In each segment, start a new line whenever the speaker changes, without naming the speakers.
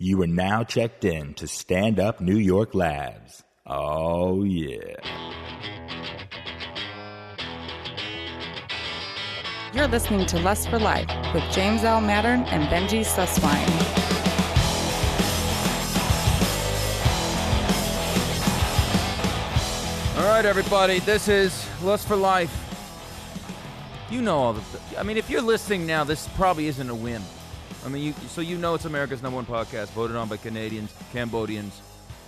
You are now checked in to Stand Up New York Labs. Oh, yeah.
You're listening to Lust for Life with James L. Mattern and Benji Susswine.
All right, everybody, this is Lust for Life. You know all the. I mean, if you're listening now, this probably isn't a whim. I mean, you, so you know it's America's number one podcast, voted on by Canadians, Cambodians,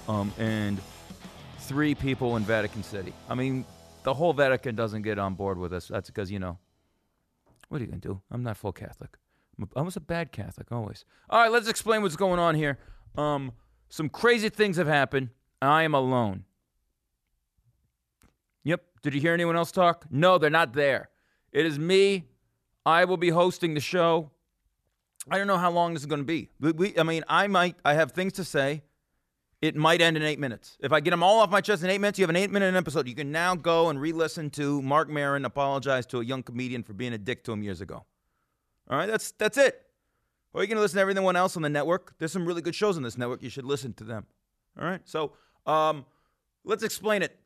um, and three people in Vatican City. I mean, the whole Vatican doesn't get on board with us. That's because you know. What are you gonna do? I'm not full Catholic. I'm a- I was a bad Catholic always. All right, let's explain what's going on here. Um, some crazy things have happened. I am alone. Yep. Did you hear anyone else talk? No, they're not there. It is me. I will be hosting the show. I don't know how long this is going to be. We, we, I mean, I might. I have things to say. It might end in eight minutes. If I get them all off my chest in eight minutes, you have an eight-minute episode. You can now go and re-listen to Marc Maron apologize to a young comedian for being a dick to him years ago. All right, that's that's it. Or you can listen to everyone else on the network. There's some really good shows on this network. You should listen to them. All right. So um, let's explain it.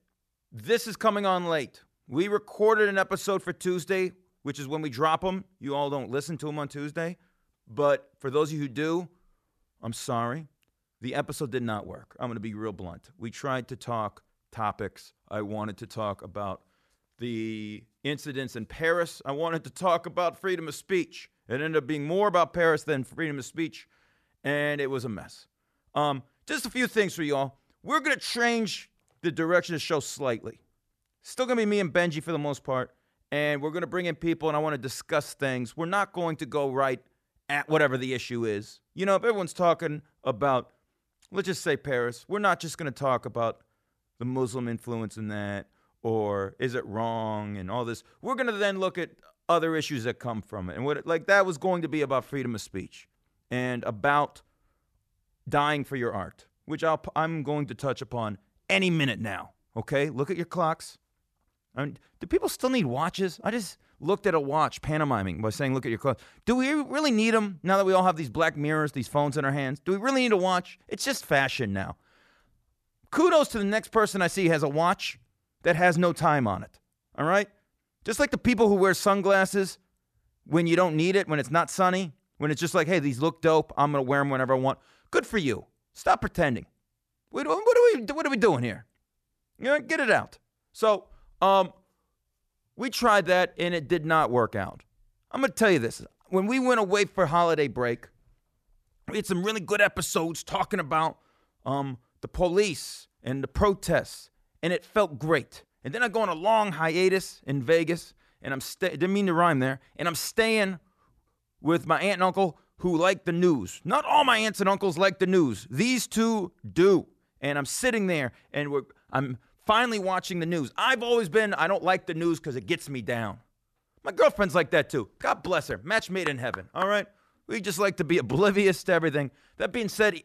This is coming on late. We recorded an episode for Tuesday, which is when we drop them. You all don't listen to them on Tuesday. But for those of you who do, I'm sorry. The episode did not work. I'm going to be real blunt. We tried to talk topics. I wanted to talk about the incidents in Paris. I wanted to talk about freedom of speech. It ended up being more about Paris than freedom of speech, and it was a mess. Um, just a few things for y'all. We're going to change the direction of the show slightly. Still going to be me and Benji for the most part, and we're going to bring in people, and I want to discuss things. We're not going to go right at whatever the issue is. You know, if everyone's talking about, let's just say Paris, we're not just going to talk about the Muslim influence in that, or is it wrong, and all this. We're going to then look at other issues that come from it, and what like that was going to be about freedom of speech and about dying for your art, which I'll, I'm going to touch upon any minute now. Okay, look at your clocks. I mean, do people still need watches? I just looked at a watch pantomiming by saying, "Look at your clothes. Do we really need them now that we all have these black mirrors, these phones in our hands? Do we really need a watch? It's just fashion now. Kudos to the next person I see has a watch that has no time on it. All right, just like the people who wear sunglasses when you don't need it, when it's not sunny, when it's just like, "Hey, these look dope. I'm gonna wear them whenever I want." Good for you. Stop pretending. What, what are we? What are we doing here? You know, get it out. So, um, we tried that and it did not work out. I'm gonna tell you this: when we went away for holiday break, we had some really good episodes talking about um the police and the protests, and it felt great. And then I go on a long hiatus in Vegas, and I'm stay. Didn't mean to rhyme there. And I'm staying with my aunt and uncle who like the news. Not all my aunts and uncles like the news. These two do. And I'm sitting there and I'm finally watching the news. I've always been I don't like the news cuz it gets me down. My girlfriend's like that too. God bless her. Match made in heaven. All right? We just like to be oblivious to everything. That being said,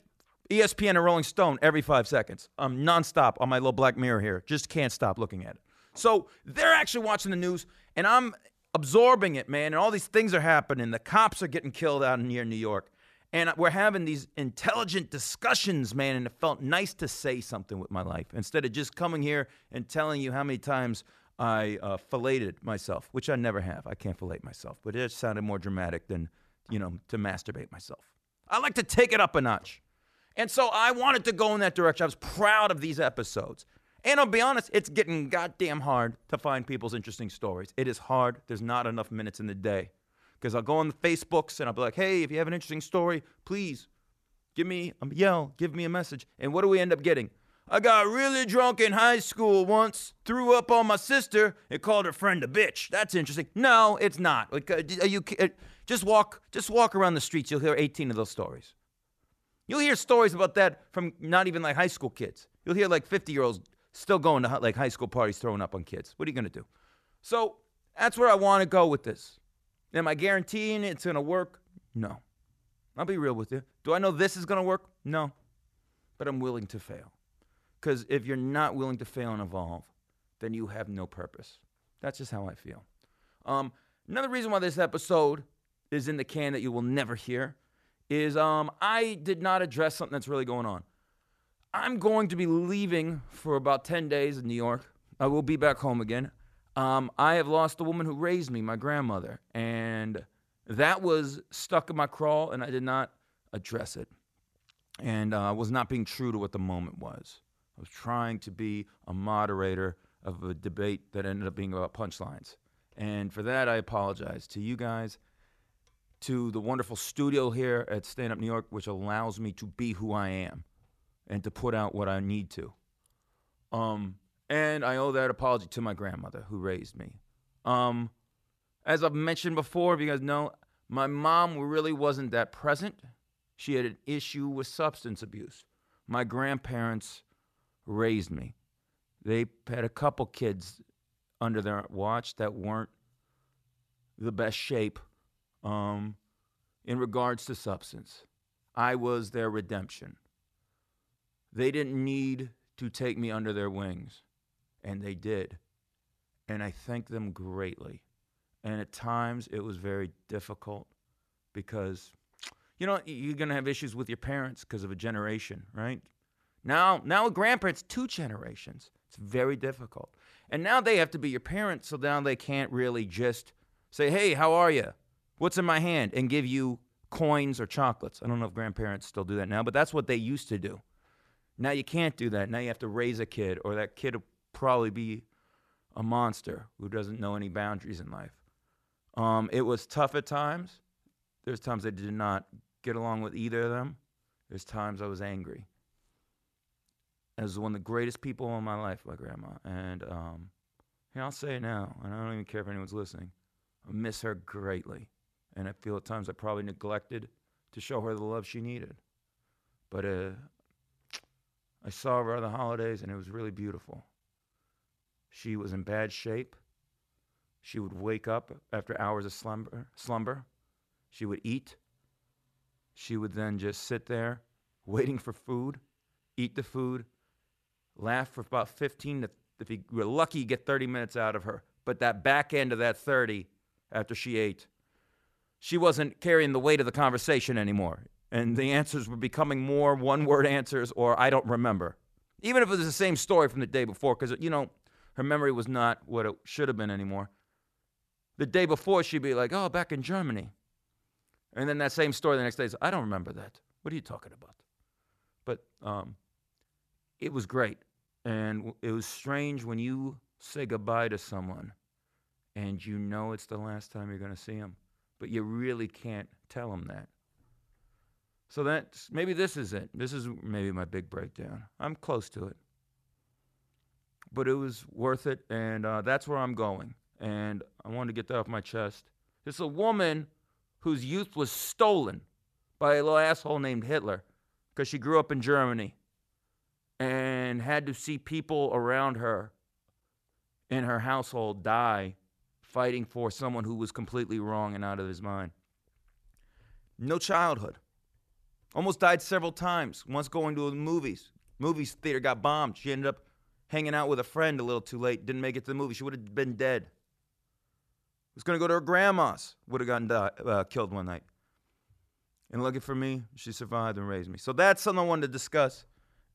ESPN and Rolling Stone every 5 seconds. I'm nonstop on my little black mirror here. Just can't stop looking at it. So, they're actually watching the news and I'm absorbing it, man. And all these things are happening. The cops are getting killed out near New York. And we're having these intelligent discussions, man. And it felt nice to say something with my life instead of just coming here and telling you how many times I uh, filleted myself, which I never have. I can't fillet myself, but it sounded more dramatic than, you know, to masturbate myself. I like to take it up a notch. And so I wanted to go in that direction. I was proud of these episodes. And I'll be honest, it's getting goddamn hard to find people's interesting stories. It is hard. There's not enough minutes in the day. Because I'll go on the Facebooks and I'll be like, hey, if you have an interesting story, please give me a yell, give me a message. And what do we end up getting? I got really drunk in high school once, threw up on my sister, and called her friend a bitch. That's interesting. No, it's not. Like, uh, are you uh, just walk, just walk around the streets. You'll hear 18 of those stories. You'll hear stories about that from not even like high school kids. You'll hear like 50 year olds still going to like high school parties throwing up on kids. What are you to do? So that's where I want to go with this. Am I guaranteeing it's going to work? No. I'll be real with you. Do I know this is going to work? No. But I'm willing to fail. Because if you're not willing to fail and evolve, then you have no purpose. That's just how I feel. Um, another reason why this episode is in the can that you will never hear is um, I did not address something that's really going on. I'm going to be leaving for about 10 days in New York. I will be back home again. Um, I have lost the woman who raised me, my grandmother, and that was stuck in my crawl, and I did not address it. And uh, I was not being true to what the moment was. I was trying to be a moderator of a debate that ended up being about punchlines. And for that, I apologize to you guys, to the wonderful studio here at Stand Up New York, which allows me to be who I am and to put out what I need to. Um, and I owe that apology to my grandmother who raised me. Um, as I've mentioned before, if you guys know, my mom really wasn't that present. She had an issue with substance abuse. My grandparents raised me. They had a couple kids under their watch that weren't the best shape um, in regards to substance. I was their redemption. They didn't need to take me under their wings, and they did. And I thank them greatly. And at times it was very difficult because, you know, you're going to have issues with your parents because of a generation, right? Now, now with grandparents, two generations. It's very difficult. And now they have to be your parents, so now they can't really just say, hey, how are you? What's in my hand? And give you coins or chocolates. I don't know if grandparents still do that now, but that's what they used to do. Now you can't do that. Now you have to raise a kid, or that kid probably be a monster who doesn't know any boundaries in life. Um, it was tough at times. There's times I did not get along with either of them. There's times I was angry. As one of the greatest people in my life, my grandma. And um, I'll say it now, and I don't even care if anyone's listening. I miss her greatly. And I feel at times I probably neglected to show her the love she needed. But uh, I saw her over the holidays, and it was really beautiful. She was in bad shape. She would wake up after hours of slumber. slumber. She would eat. She would then just sit there waiting for food, eat the food, laugh for about 15 to, if you were lucky, get 30 minutes out of her. But that back end of that 30, after she ate, she wasn't carrying the weight of the conversation anymore and the answers were becoming more one word answers or I don't remember. Even if it was the same story from the day before, because, you know, her memory was not what it should have been anymore. The day before, she'd be like, oh, back in Germany. And then that same story the next day is, I don't remember that. What are you talking about? But um, it was great. And it was strange when you say goodbye to someone and you know it's the last time you're going to see them, but you really can't tell them that. So that's maybe this is it. This is maybe my big breakdown. I'm close to it, but it was worth it, and uh, that's where I'm going. And I wanted to get that off my chest. It's a woman whose youth was stolen by a little asshole named Hitler because she grew up in Germany and had to see people around her in her household die fighting for someone who was completely wrong and out of his mind. No childhood. Almost died several times. Once going to the movies. Movies theater got bombed. She ended up hanging out with a friend a little too late. Didn't make it to the movie. She would have been dead. Was going to go to her grandma's. Would have gotten die, uh, killed one night. And lucky for me, she survived and raised me. So that's something I wanted to discuss.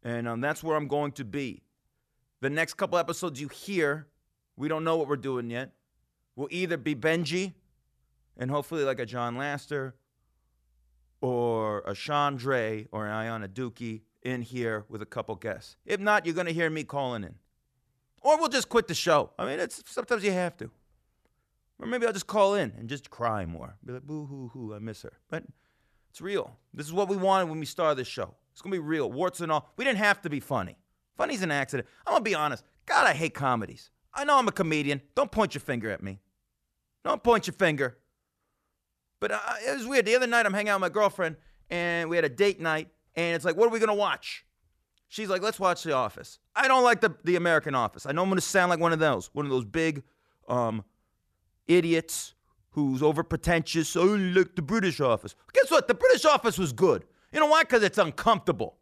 And um, that's where I'm going to be. The next couple episodes you hear, we don't know what we're doing yet. We'll either be Benji and hopefully like a Jon Laster or a Chandre or an Ayana Dukey in here with a couple guests. If not, you're going to hear me calling in. Or we'll just quit the show. I mean, it's sometimes you have to. Or maybe I'll just call in and just cry more. Be like, boo hoo hoo, I miss her. But it's real. This is what we wanted when we started this show. It's going to be real, warts and all. We didn't have to be funny. Funny's an accident. I'm going to be honest. God, I hate comedies. I know I'm a comedian. Don't point your finger at me. Don't point your finger. But uh, it was weird. The other night, I'm hanging out with my girlfriend, and we had a date night, and it's like, what are we gonna watch? She's like, let's watch The Office. I don't like the the American Office. I know I'm gonna sound like one of those, one of those big, um, idiots who's over pretentious. Only like the British Office. Guess what? The British Office was good. You know why? Because it's uncomfortable.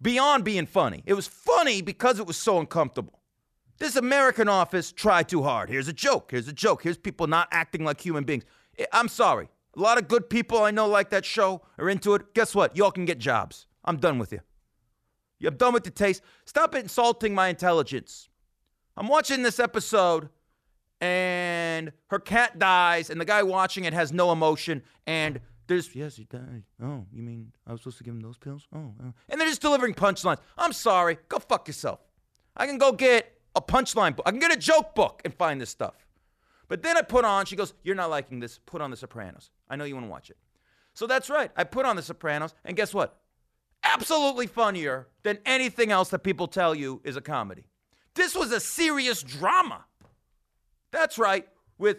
Beyond being funny, it was funny because it was so uncomfortable. This American Office tried too hard. Here's a joke. Here's a joke. Here's people not acting like human beings. I'm sorry. A lot of good people I know like that show are into it. Guess what? Y'all can get jobs. I'm done with you. I'm done with the taste. Stop insulting my intelligence. I'm watching this episode and her cat dies and the guy watching it has no emotion and there's yes he died. Oh, you mean I was supposed to give him those pills? Oh, oh. and they're just delivering punchlines. I'm sorry. Go fuck yourself. I can go get a punchline book. I can get a joke book and find this stuff. But then I put on, she goes, You're not liking this. Put on The Sopranos. I know you want to watch it. So that's right. I put on The Sopranos, and guess what? Absolutely funnier than anything else that people tell you is a comedy. This was a serious drama. That's right, with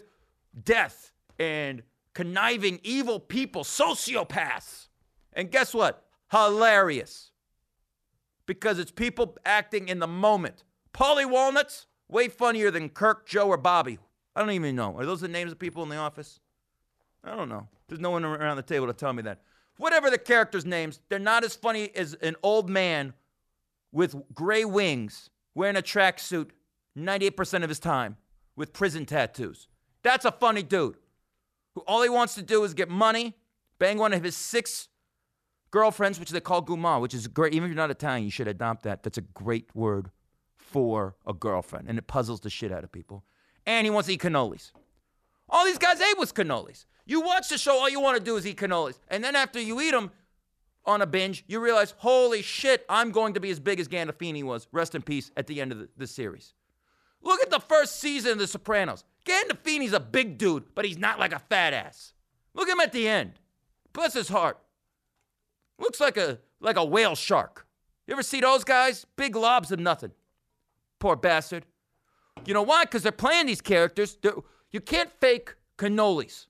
death and conniving evil people, sociopaths. And guess what? Hilarious. Because it's people acting in the moment. Paulie Walnuts, way funnier than Kirk, Joe, or Bobby. I don't even know. Are those the names of people in the office? I don't know. There's no one around the table to tell me that. Whatever the characters' names, they're not as funny as an old man with gray wings wearing a tracksuit 98% of his time with prison tattoos. That's a funny dude who all he wants to do is get money, bang one of his six girlfriends, which they call guma, which is great. Even if you're not Italian, you should adopt that. That's a great word for a girlfriend, and it puzzles the shit out of people. And he wants to eat cannolis. All these guys ate was cannolis. You watch the show, all you want to do is eat cannolis. And then after you eat them on a binge, you realize, holy shit, I'm going to be as big as Gandolfini was. Rest in peace at the end of the, the series. Look at the first season of The Sopranos. Gandolfini's a big dude, but he's not like a fat ass. Look at him at the end. Bless his heart. Looks like a like a whale shark. You ever see those guys? Big lobs of nothing. Poor bastard. You know why? Because they're playing these characters. They're, you can't fake cannolis.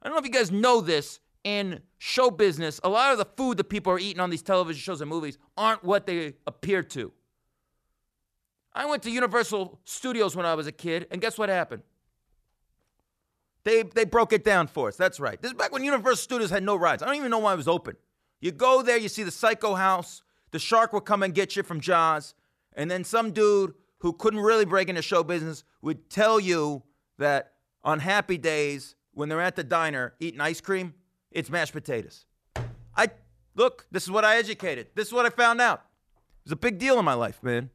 I don't know if you guys know this. In show business, a lot of the food that people are eating on these television shows and movies aren't what they appear to. I went to Universal Studios when I was a kid, and guess what happened? They, they broke it down for us. That's right. This is back when Universal Studios had no rides. I don't even know why it was open. You go there, you see the Psycho House, the shark will come and get you from Jaws, and then some dude who couldn't really break into show business would tell you that on happy days, when they're at the diner eating ice cream, it's mashed potatoes. I look, this is what I educated. This is what I found out. It was a big deal in my life, man.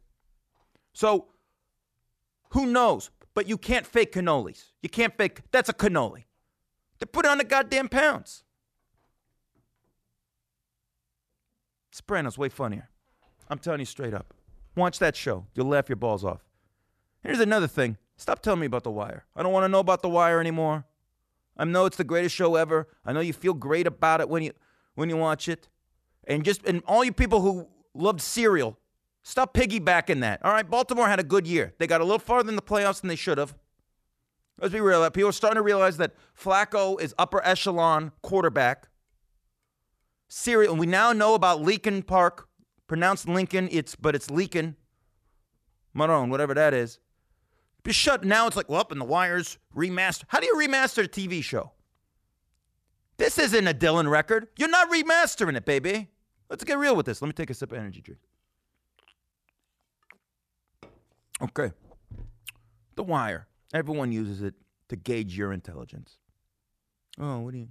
So who knows? But you can't fake cannolis. You can't fake that's a cannoli. They put it on the goddamn pounds. Sopranos way funnier. I'm telling you straight up. Watch that show. You'll laugh your balls off. Here's another thing. Stop telling me about The Wire. I don't want to know about The Wire anymore. I know it's the greatest show ever. I know you feel great about it when you when you watch it. And just and all you people who loved Serial, Stop piggybacking that. All right, Baltimore had a good year. They got a little farther in the playoffs than they should have. Let's be real. People are starting to realize that Flacco is upper echelon quarterback. Serial. And we now know about Leakin Park, pronounced Lincoln. It's but it's Leakin. Marone, whatever that is. Be shut. Now it's like, well, up in the wires remaster. How do you remaster a TV show? This isn't a Dylan record. You're not remastering it, baby. Let's get real with this. Let me take a sip of energy drink. Okay. The Wire. Everyone uses it to gauge your intelligence. Oh, what do you?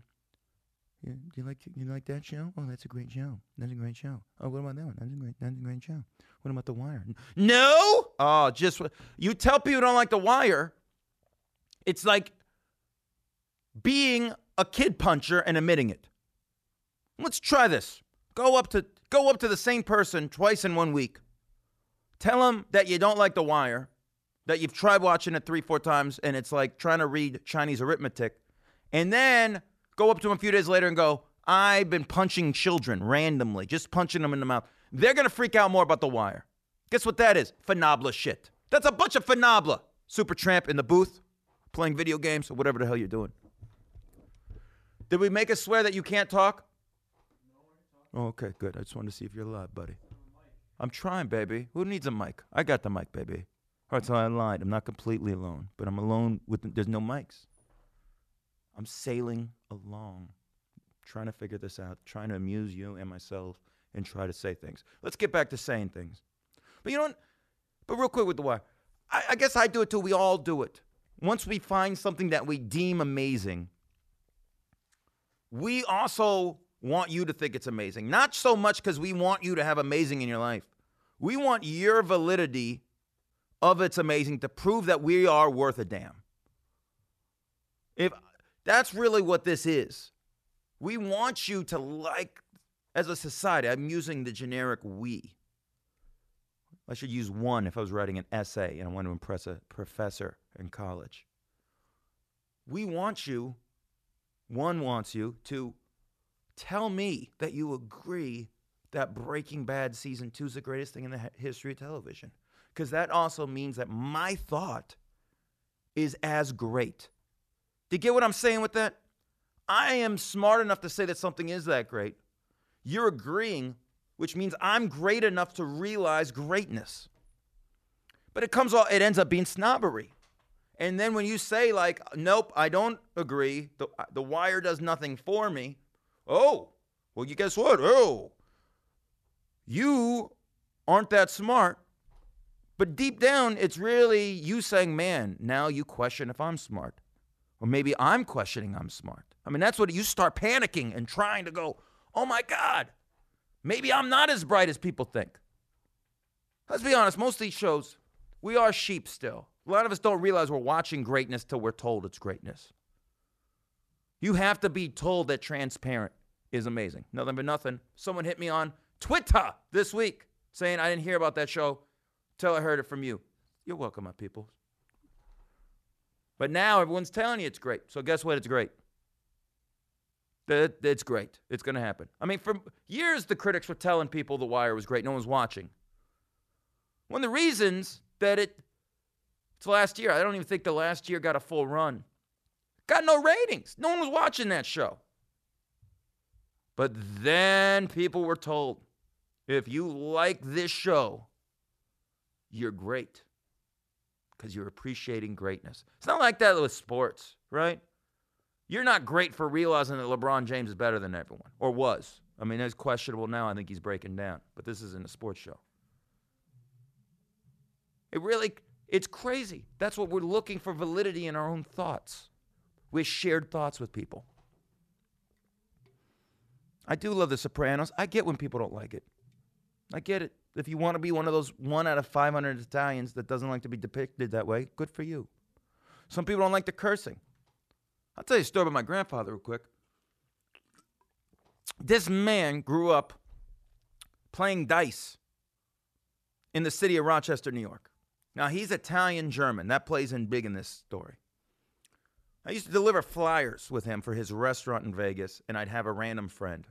Yeah, do you like you like that show? Oh, that's a great show. That's a great show. Oh, what about that one? That's a great. That's a great show. What about The Wire? No. Oh, just you tell people you don't like The Wire. It's like being a kid puncher and admitting it. Let's try this. Go up to go up to the same person twice in one week. Tell them that you don't like The Wire, that you've tried watching it three, four times, and it's like trying to read Chinese arithmetic. And then go up to them a few days later and go, I've been punching children randomly, just punching them in the mouth. They're going to freak out more about The Wire. Guess what that is? Fanabla shit. That's a bunch of Fanabla. Super Tramp in the booth, playing video games, or whatever the hell you're doing. Did we make us swear that you can't talk? Okay, good. I just wanted to see if you're alive, buddy. I'm trying, baby. Who needs a mic? I got the mic, baby. All right, so I lied. I'm not completely alone, but I'm alone with. There's no mics. I'm sailing along, trying to figure this out, trying to amuse you and myself, and try to say things. Let's get back to saying things. But you know what? But real quick with the why. I, I guess I do it too. We all do it. Once we find something that we deem amazing, we also want you to think it's amazing. Not so much because we want you to have amazing in your life. We want your validity of it's amazing to prove that we are worth a damn. If that's really what this is. We want you to like as a society. I'm using the generic we. I should use one if I was writing an essay and I want to impress a professor in college. We want you, one wants you to tell me that you agree that Breaking Bad season two is the greatest thing in the history of television. Because that also means that my thought is as great. Do you get what I'm saying with that? I am smart enough to say that something is that great. You're agreeing, which means I'm great enough to realize greatness. But it comes all it ends up being snobbery. And then when you say like, nope, I don't agree, the, the wire does nothing for me. Oh, well, you guess what? Oh, you aren't that smart. But deep down, it's really you saying, man, now you question if I'm smart. Or maybe I'm questioning I'm smart. I mean, that's what you start panicking and trying to go, oh my God, maybe I'm not as bright as people think. Let's be honest, most of these shows, we are sheep still. A lot of us don't realize we're watching greatness till we're told it's greatness. You have to be told that transparent is amazing. Nothing but nothing. Someone hit me on Twitter this week saying I didn't hear about that show till I heard it from you. You're welcome, my people. But now everyone's telling you it's great. So guess what? It's great. It's great. It's going to happen. I mean, for years, the critics were telling people The Wire was great. No one was watching. One of the reasons that it, it's last year, I don't even think the last year got a full run. Got no ratings. No one was watching that show. But then people were told if you like this show, you're great because you're appreciating greatness. It's not like that with sports, right? You're not great for realizing that LeBron James is better than everyone, or was. I mean, it's questionable now. I think he's breaking down, but this isn't a sports show. It really, it's crazy. That's what we're looking for validity in our own thoughts. We shared thoughts with people. I do love The Sopranos. I get when people don't like it. I get it. If you want to be one of those one out of 500 Italians that doesn't like to be depicted that way, good for you. Some people don't like the cursing. I'll tell you a story about my grandfather real quick. This man grew up playing dice in the city of Rochester, New York. Now, he's Italian German. That plays in big in this story. I used to deliver flyers with him for his restaurant in Vegas, and I'd have a random friend.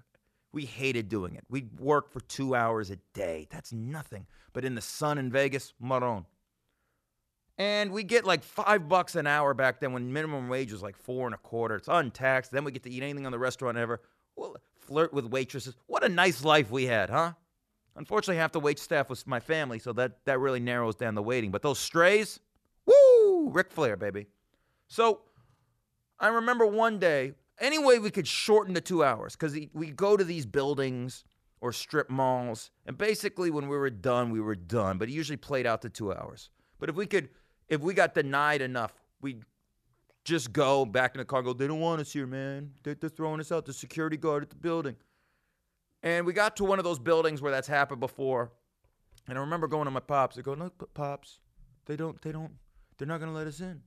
We hated doing it. We'd work for two hours a day. That's nothing. But in the sun in Vegas, maron. And we get like five bucks an hour back then when minimum wage was like four and a quarter. It's untaxed. Then we get to eat anything on the restaurant ever. Flirt with waitresses. What a nice life we had, huh? Unfortunately, half the wait staff was my family, so that, that really narrows down the waiting. But those strays, woo, Ric Flair, baby. So I remember one day any way we could shorten the two hours because we go to these buildings or strip malls, and basically when we were done, we were done. But it usually played out to two hours. But if we could, if we got denied enough, we'd just go back in the car go, they don't want us here, man. They're, throwing us out. The security guard at the building. And we got to one of those buildings where that's happened before. And I remember going to my pops. They go, look, pops, they don't, they don't, they're not gonna let us in.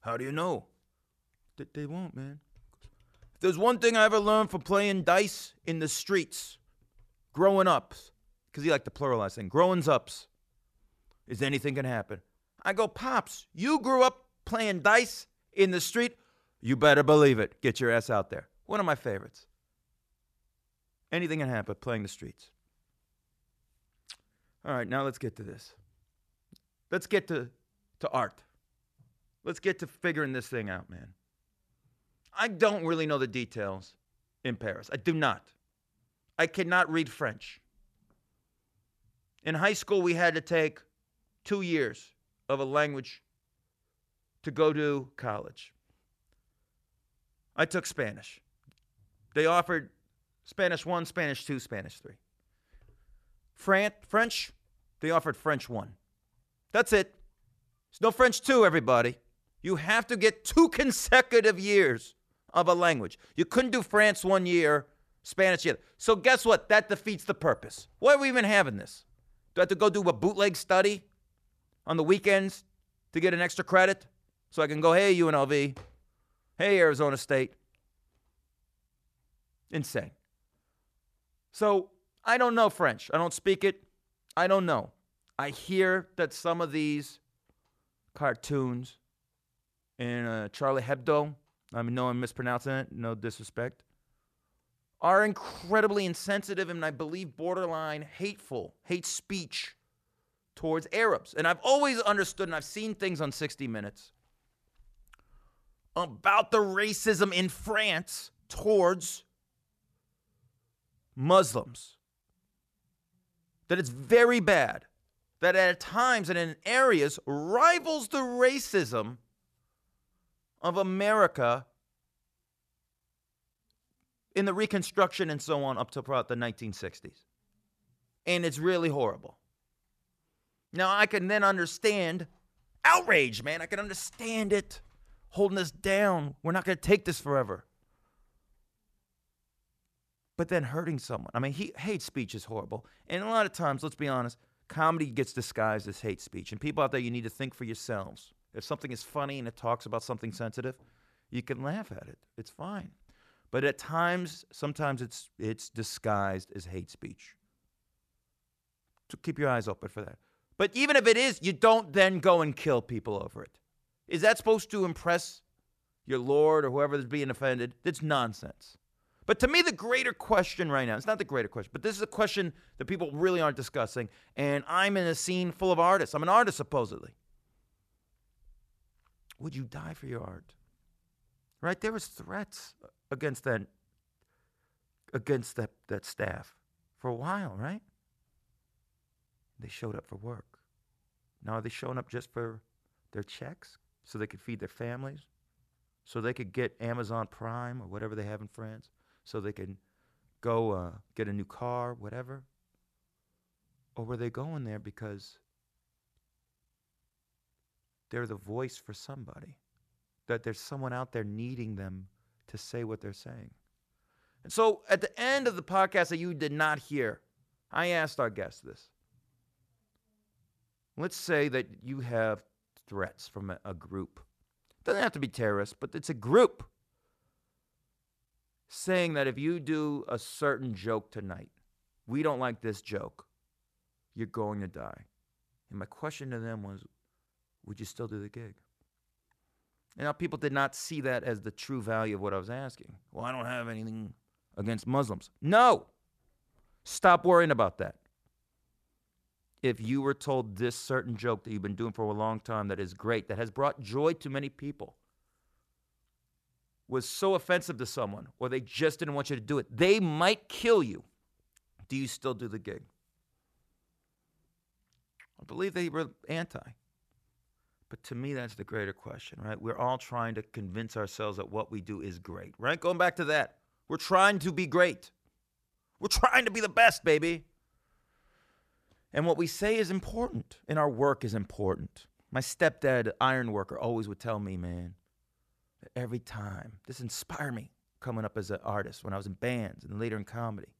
How do you know? They, they won't, man. If there's one thing I ever learned from playing dice in the streets, growing up, because he liked to pluralize things, growing ups, is anything can happen. I go, Pops, you grew up playing dice in the street. You better believe it. Get your ass out there. One of my favorites. Anything can happen playing the streets. All right, now let's get to this. Let's get to, to art. Let's get to figuring this thing out, man. I don't really know the details in Paris. I do not. I cannot read French. In high school, we had to take two years of a language to go to college. I took Spanish. They offered Spanish 1, Spanish 2, Spanish 3. French, they offered French 1. That's it. There's no French 2, everybody. You have to get two consecutive years of a language. You couldn't do France one year, Spanish the other. So guess what? That defeats the purpose. Why are we even having this? Do I have to go do a bootleg study on the weekends to get an extra credit so I can go, hey, UNLV, hey, Arizona State? Insane. So I don't know French. I don't speak it. I don't know. I hear that some of these cartoons in uh, Charlie Hebdo, I mean, no, I'm mispronouncing it, no disrespect, are incredibly insensitive and I believe borderline hateful, hate speech towards Arabs. And I've always understood, and I've seen things on 60 Minutes about the racism in France towards Muslims. That it's very bad. That at times and in areas rivals the racism of America in the Reconstruction and so on up to about the 1960s. And it's really horrible. Now, I can then understand outrage, man. I can understand it holding us down. We're not going to take this forever. But then hurting someone. I mean, he, hate speech is horrible. And a lot of times, let's be honest, comedy gets disguised as hate speech. And people out there, you need to think for yourselves. If something is funny and it talks about something sensitive, you can laugh at it. It's fine. But at times, sometimes it's it's disguised as hate speech. So keep your eyes open for that. But even if it is, you don't then go and kill people over it. Is that supposed to impress your Lord or whoever is being offended? That's nonsense. But to me, the greater question right now, it's not the greater question, but this is a question that people really aren't discussing. And I'm in a scene full of artists. I'm an artist, supposedly. Would you die for your art? Right? There was threats against that against that, that staff for a while, right? They showed up for work. Now are they showing up just for their checks so they could feed their families? So they could get Amazon Prime or whatever they have in France? So they can go uh, get a new car, whatever? Or were they going there because they're the voice for somebody? That there's someone out there needing them to say what they're saying. And so at the end of the podcast that you did not hear, I asked our guest this. Let's say that you have threats from a, a group. Doesn't have to be terrorists, but it's a group saying that if you do a certain joke tonight, we don't like this joke, you're going to die. And my question to them was, would you still do the gig? Now people did not see that as the true value of what I was asking. Well, I don't have anything against Muslims. No. Stop worrying about that if you were told this certain joke that you've been doing for a long time that is great, that has brought joy to many people, was so offensive to someone, or they just didn't want you to do it, they might kill you. Do you still do the gig? I believe they were anti. But to me, that's the greater question, right? We're all trying to convince ourselves that what we do is great, right? Going back to that, we're trying to be great. We're trying to be the best, baby. And what we say is important, and our work is important. My stepdad, iron worker, always would tell me, man, every time, this inspired me coming up as an artist when I was in bands and later in comedy.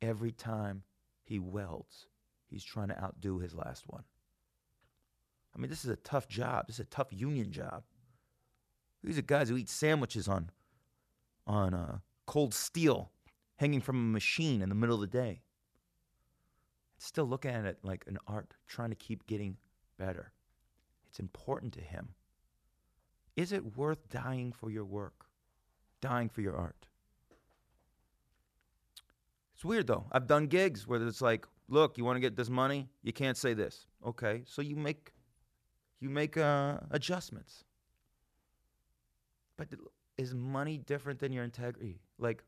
Every time he welds, he's trying to outdo his last one. I mean, this is a tough job. This is a tough union job. These are guys who eat sandwiches on, on uh, cold steel hanging from a machine in the middle of the day still looking at it like an art, trying to keep getting better. It's important to him. Is it worth dying for your work, dying for your art? It's weird though. I've done gigs where it's like, look, you want to get this money? You can't say this. Okay, so you make you make uh, adjustments. But is money different than your integrity? Like,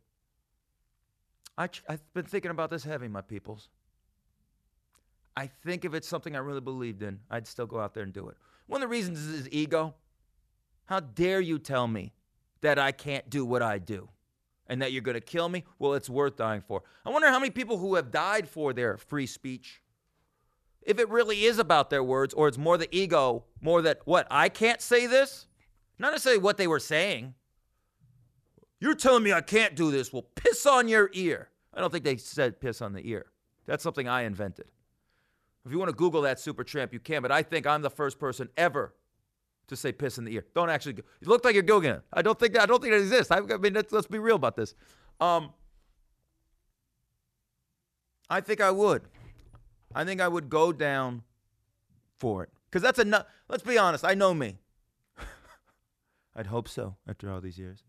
I I've been thinking about this heavy, my peoples. I think if it's something I really believed in, I'd still go out there and do it. One of the reasons is ego. How dare you tell me that I can't do what I do and that you're going to kill me? Well, it's worth dying for. I wonder how many people who have died for their free speech, if it really is about their words or it's more the ego, more that, what, I can't say this? Not necessarily what they were saying, You're telling me I can't do this. Well, piss on your ear. I don't think they said piss on the ear. That's something I invented. If you want to Google that super tramp, you can, but I think I'm the first person ever to say piss in the ear. Don't actually. Go. You look like you're Googling it. I don't think that. I don't think it exists. I, I mean, let's, let's be real about this. Um, I think I would. I think I would go down for it because that's enough. Let's be honest. I know me. I'd hope so after all these years.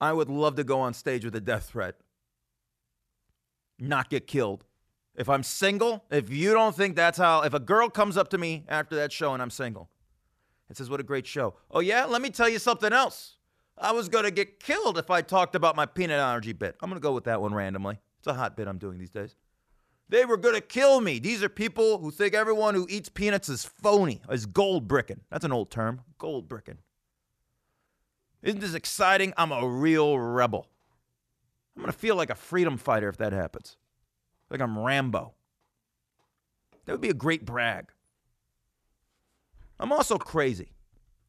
I would love to go on stage with a death threat, not get killed. If I'm single, if you don't think that's how, if a girl comes up to me after that show and I'm single and says, What a great show. Oh, yeah? Let me tell you something else. I was going to get killed if I talked about my peanut allergy bit. I'm going to go with that one randomly. It's a hot bit I'm doing these days. They were going to kill me. These are people who think everyone who eats peanuts is phony, is gold bricking. That's an old term, gold bricking. Isn't this exciting? I'm a real rebel. I'm going to feel like a freedom fighter if that happens. Like I'm Rambo. That would be a great brag. I'm also crazy.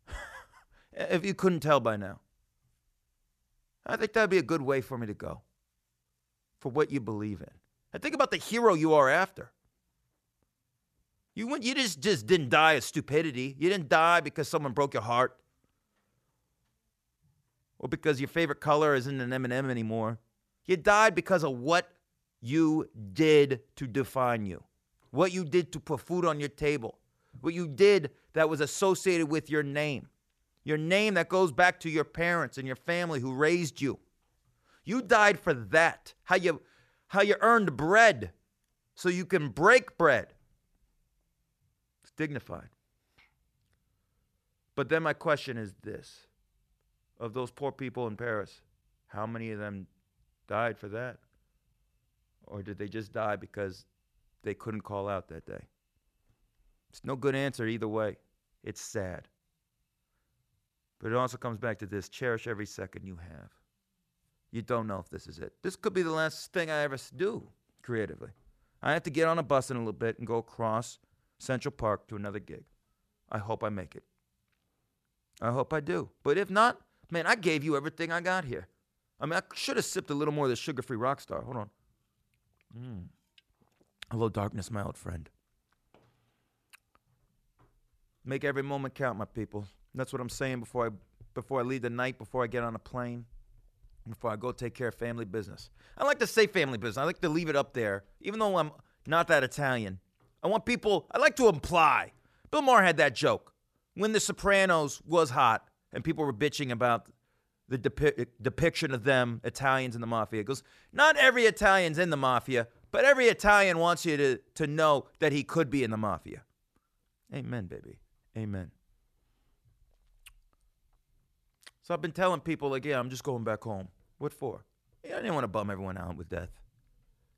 if you couldn't tell by now. I think that'd be a good way for me to go. For what you believe in. And think about the hero you are after. You, you just, just didn't die of stupidity. You didn't die because someone broke your heart. Or because your favorite color isn't an M&M anymore. You died because of what you did to define you, what you did to put food on your table, what you did that was associated with your name, your name that goes back to your parents and your family who raised you. You died for that. How you how you earned bread so you can break bread. It's dignified. But then my question is this of those poor people in Paris, how many of them died for that? Or did they just die because they couldn't call out that day? It's no good answer either way. It's sad. But it also comes back to this cherish every second you have. You don't know if this is it. This could be the last thing I ever do creatively. I have to get on a bus in a little bit and go across Central Park to another gig. I hope I make it. I hope I do. But if not, man, I gave you everything I got here. I mean, I should have sipped a little more of the sugar free Rockstar. Hold on. Mm. Hello, darkness, my old friend. Make every moment count, my people. That's what I'm saying before I before I leave the night, before I get on a plane, before I go take care of family business. I like to say family business. I like to leave it up there, even though I'm not that Italian. I want people. I like to imply. Bill Maher had that joke when The Sopranos was hot and people were bitching about the depi- depiction of them, Italians in the mafia. It goes, not every Italian's in the mafia, but every Italian wants you to, to know that he could be in the mafia. Amen, baby. Amen. So I've been telling people, like, yeah, I'm just going back home. What for? I didn't want to bum everyone out with death.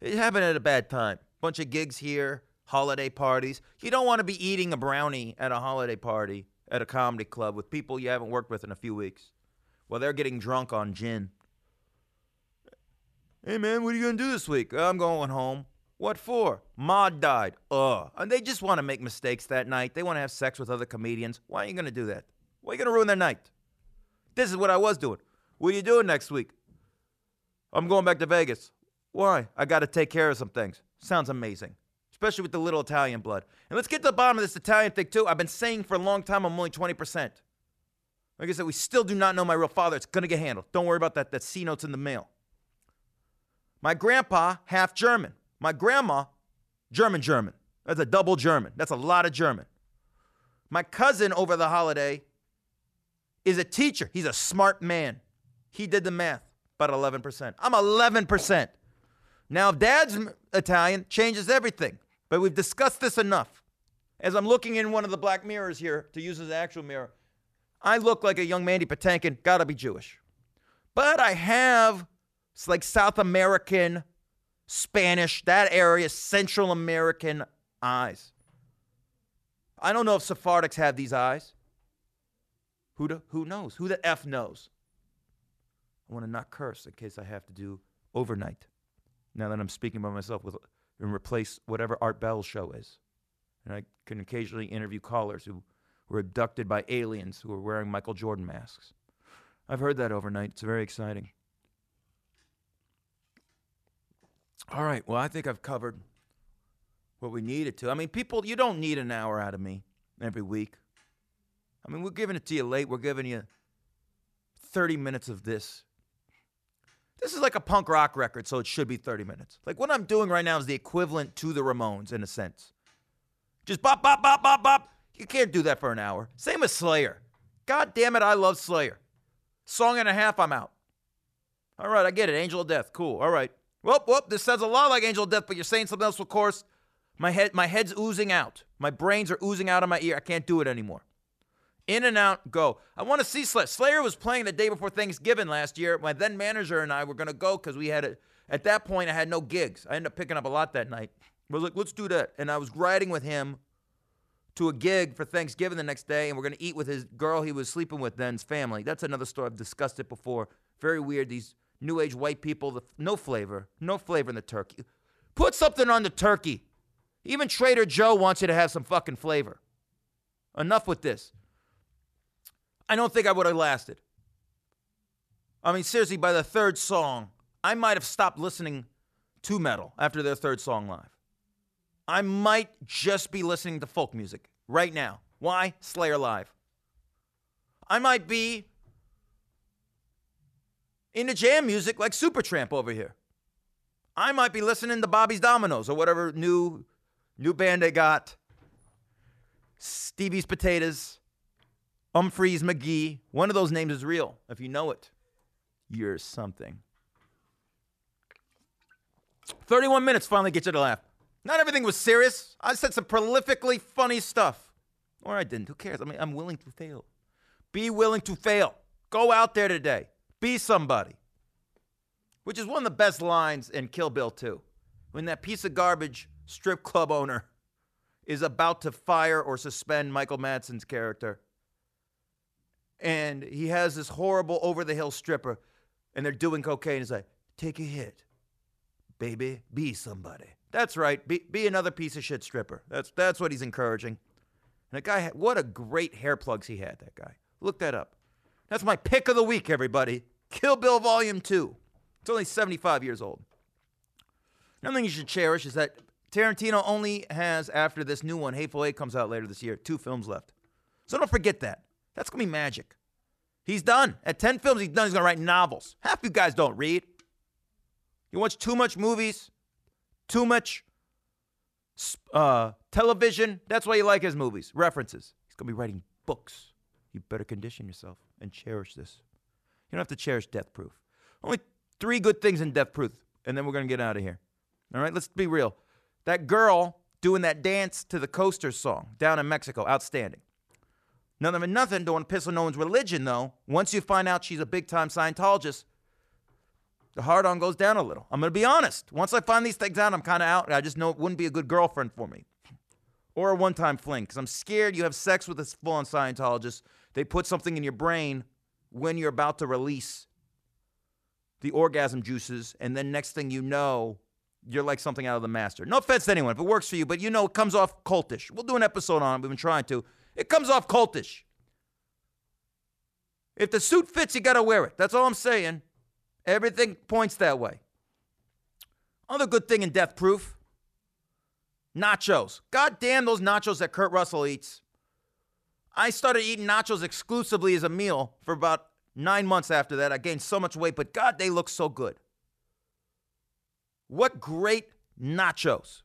It happened at a bad time. Bunch of gigs here, holiday parties. You don't want to be eating a brownie at a holiday party at a comedy club with people you haven't worked with in a few weeks. Well, they're getting drunk on gin. Hey, man, what are you going to do this week? I'm going home. What for? Maud died. Ugh. And they just want to make mistakes that night. They want to have sex with other comedians. Why are you going to do that? Why are you going to ruin their night? This is what I was doing. What are you doing next week? I'm going back to Vegas. Why? I got to take care of some things. Sounds amazing, especially with the little Italian blood. And let's get to the bottom of this Italian thing, too. I've been saying for a long time I'm only 20%. Like I said, we still do not know my real father. It's going to get handled. Don't worry about that. That C note's in the mail. My grandpa, half German. My grandma, German German. That's a double German. That's a lot of German. My cousin over the holiday is a teacher. He's a smart man. He did the math, about 11%. I'm 11%. Now, if dad's Italian, changes everything. But we've discussed this enough. As I'm looking in one of the black mirrors here to use as an actual mirror, I look like a young Mandy Patinkin, gotta be Jewish. But I have it's like South American, Spanish, that area, Central American eyes. I don't know if Sephardics have these eyes. Who, do, who knows? Who the F knows? I want to not curse in case I have to do overnight. Now that I'm speaking by myself with and replace whatever Art Bell's show is. And I can occasionally interview callers who were abducted by aliens who were wearing Michael Jordan masks. I've heard that overnight. It's very exciting. All right. Well, I think I've covered what we needed to. I mean, people, you don't need an hour out of me every week. I mean, we're giving it to you late. We're giving you 30 minutes of this. This is like a punk rock record, so it should be 30 minutes. Like what I'm doing right now is the equivalent to the Ramones in a sense. Just bop, bop, bop, bop, bop. You can't do that for an hour. Same as Slayer. God damn it, I love Slayer. Song and a half, I'm out. All right, I get it. Angel of Death. Cool. All right. Whoop, whoop. This sounds a lot like Angel of Death, but you're saying something else, of course. My head, my head's oozing out. My brains are oozing out of my ear. I can't do it anymore. In and out, go. I want to see Slayer. Slayer was playing the day before Thanksgiving last year. My then manager and I were going to go because we had it. At that point, I had no gigs. I ended up picking up a lot that night. We're like, let's do that. And I was riding with him to a gig for Thanksgiving the next day, and we're going to eat with his girl he was sleeping with then's family. That's another story. I've discussed it before. Very weird. These new age white people, the, no flavor, no flavor in the turkey. Put something on the turkey. Even Trader Joe wants you to have some fucking flavor. Enough with this. I don't think I would have lasted. I mean, seriously, by the third song, I might have stopped listening to metal after their third song live. I might just be listening to folk music right now. Why? Slayer Live. I might be into jam music like Supertramp over here. I might be listening to Bobby's Dominoes or whatever new new band they got. Stevie's Potatoes, Umphrey's McGee. One of those names is real. If you know it, you're something. 31 minutes finally gets you to laugh. Not everything was serious. I said some prolifically funny stuff. Or I didn't. Who cares? I mean, I'm willing to fail. Be willing to fail. Go out there today. Be somebody. Which is one of the best lines in Kill Bill 2. When that piece of garbage strip club owner is about to fire or suspend Michael Madsen's character. And he has this horrible over the hill stripper, and they're doing cocaine. He's like, take a hit. Baby, be somebody. That's right. Be, be another piece of shit stripper. That's, that's what he's encouraging. And that guy, had, what a great hair plugs he had, that guy. Look that up. That's my pick of the week, everybody. Kill Bill Volume 2. It's only 75 years old. Another thing you should cherish is that Tarantino only has, after this new one, Hateful Eight comes out later this year, two films left. So don't forget that. That's going to be magic. He's done. At 10 films, he's done. He's going to write novels. Half you guys don't read. You watch too much movies, too much uh, television. That's why you like his movies. References. He's going to be writing books. You better condition yourself and cherish this. You don't have to cherish Death Proof. Only three good things in Death Proof, and then we're going to get out of here. All right, let's be real. That girl doing that dance to the Coasters song down in Mexico, outstanding. Nothing of nothing, don't piss on no one's religion, though. Once you find out she's a big time Scientologist, the hard on goes down a little. I'm going to be honest. Once I find these things out, I'm kind of out. I just know it wouldn't be a good girlfriend for me or a one time fling because I'm scared you have sex with a full on Scientologist. They put something in your brain when you're about to release the orgasm juices, and then next thing you know, you're like something out of the master. No offense to anyone if it works for you, but you know it comes off cultish. We'll do an episode on it. We've been trying to. It comes off cultish. If the suit fits, you got to wear it. That's all I'm saying. Everything points that way. Other good thing in Death Proof nachos. God damn those nachos that Kurt Russell eats. I started eating nachos exclusively as a meal for about nine months after that. I gained so much weight, but God, they look so good. What great nachos.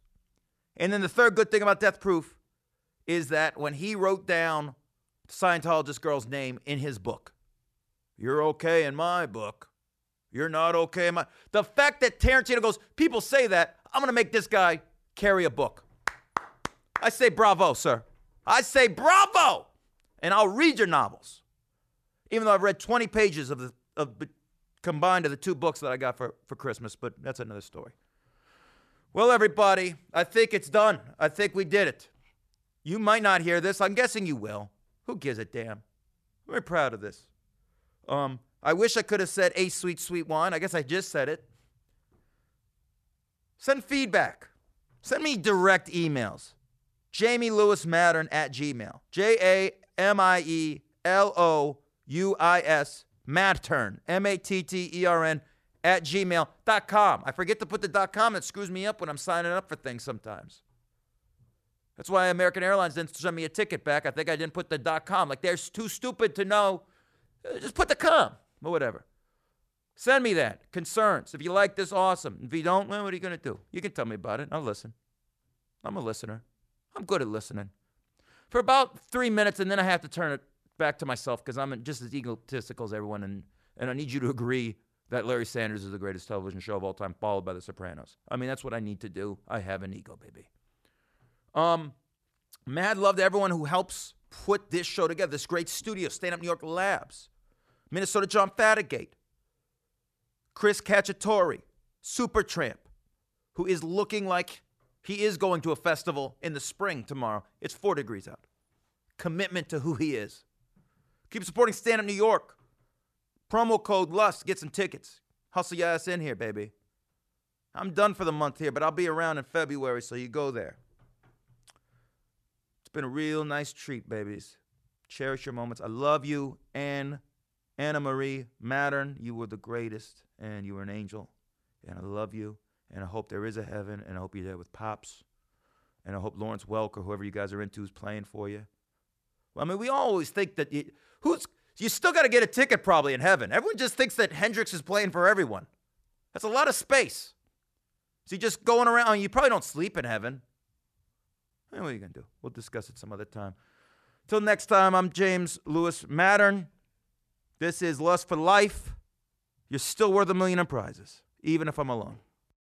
And then the third good thing about Death Proof is that when he wrote down Scientologist girl's name in his book, you're okay in my book. You're not okay in my. The fact that Tarantino goes, people say that, I'm to make this guy carry a book. I say bravo, sir. I say bravo. And I'll read your novels. Even though I've read 20 pages of the of combined of the two books that I got for, for Christmas, but that's another story. Well, everybody, I think it's done. I think we did it. You might not hear this. I'm guessing you will. Who gives a damn? I'm very proud of this. Um, I wish I could have said a sweet, sweet wine. I guess I just said it. Send feedback. Send me direct emails. Jamie Louis Mattern at Gmail. J A M I E L O U I S Mattern, M A T T E R N, at gmail.com. I forget to put the dot com. It screws me up when I'm signing up for things sometimes. That's why American Airlines didn't send me a ticket back. I think I didn't put the dot com. Like they're too stupid to know. Uh, Just put the com or whatever. Send me that. Concerns. If you like this, awesome. If you don't, well, what are you going to do? You can tell me about it. I'll listen. I'm a listener. I'm good at listening. For about three minutes, and then I have to turn it back to myself because I'm just as egotistical as everyone. And, and I need you to agree that Larry Sanders is the greatest television show of all time, followed by The Sopranos. I mean, that's what I need to do. I have an ego, baby. Um, mad love to everyone who helps put this show together, this great studio, Stand Up New York Labs, Minnesota John Fatigate, Chris Cacciatore, Supertramp, who is looking like he is going to a festival in the spring tomorrow. It's four degrees out. Commitment to who he is. Keep supporting Stand Up New York. Promo code LUST, get some tickets. Hustle your ass in here, baby. I'm done for the month here, but I'll be around in February, so you go there. Been a real nice treat, babies. Cherish your moments. I love you, Anne, Anna Marie Mattern. You were the greatest, and you were an angel. And I love you, and I hope there is a heaven, and I hope you're there with Pops. And I hope Lawrence Welk or whoever you guys are into is playing for you. Well, I mean, we always think that you, who's you still got to get a ticket probably in heaven. Everyone just thinks that Hendrix is playing for everyone. That's a lot of space. So you just going around. You probably don't sleep in heaven. Eh, what are you gonna do? We'll discuss it some other time. Till next time, I'm James Louis Mattern. This is Lust for Life. You're still worth a million in prizes, even if I'm alone.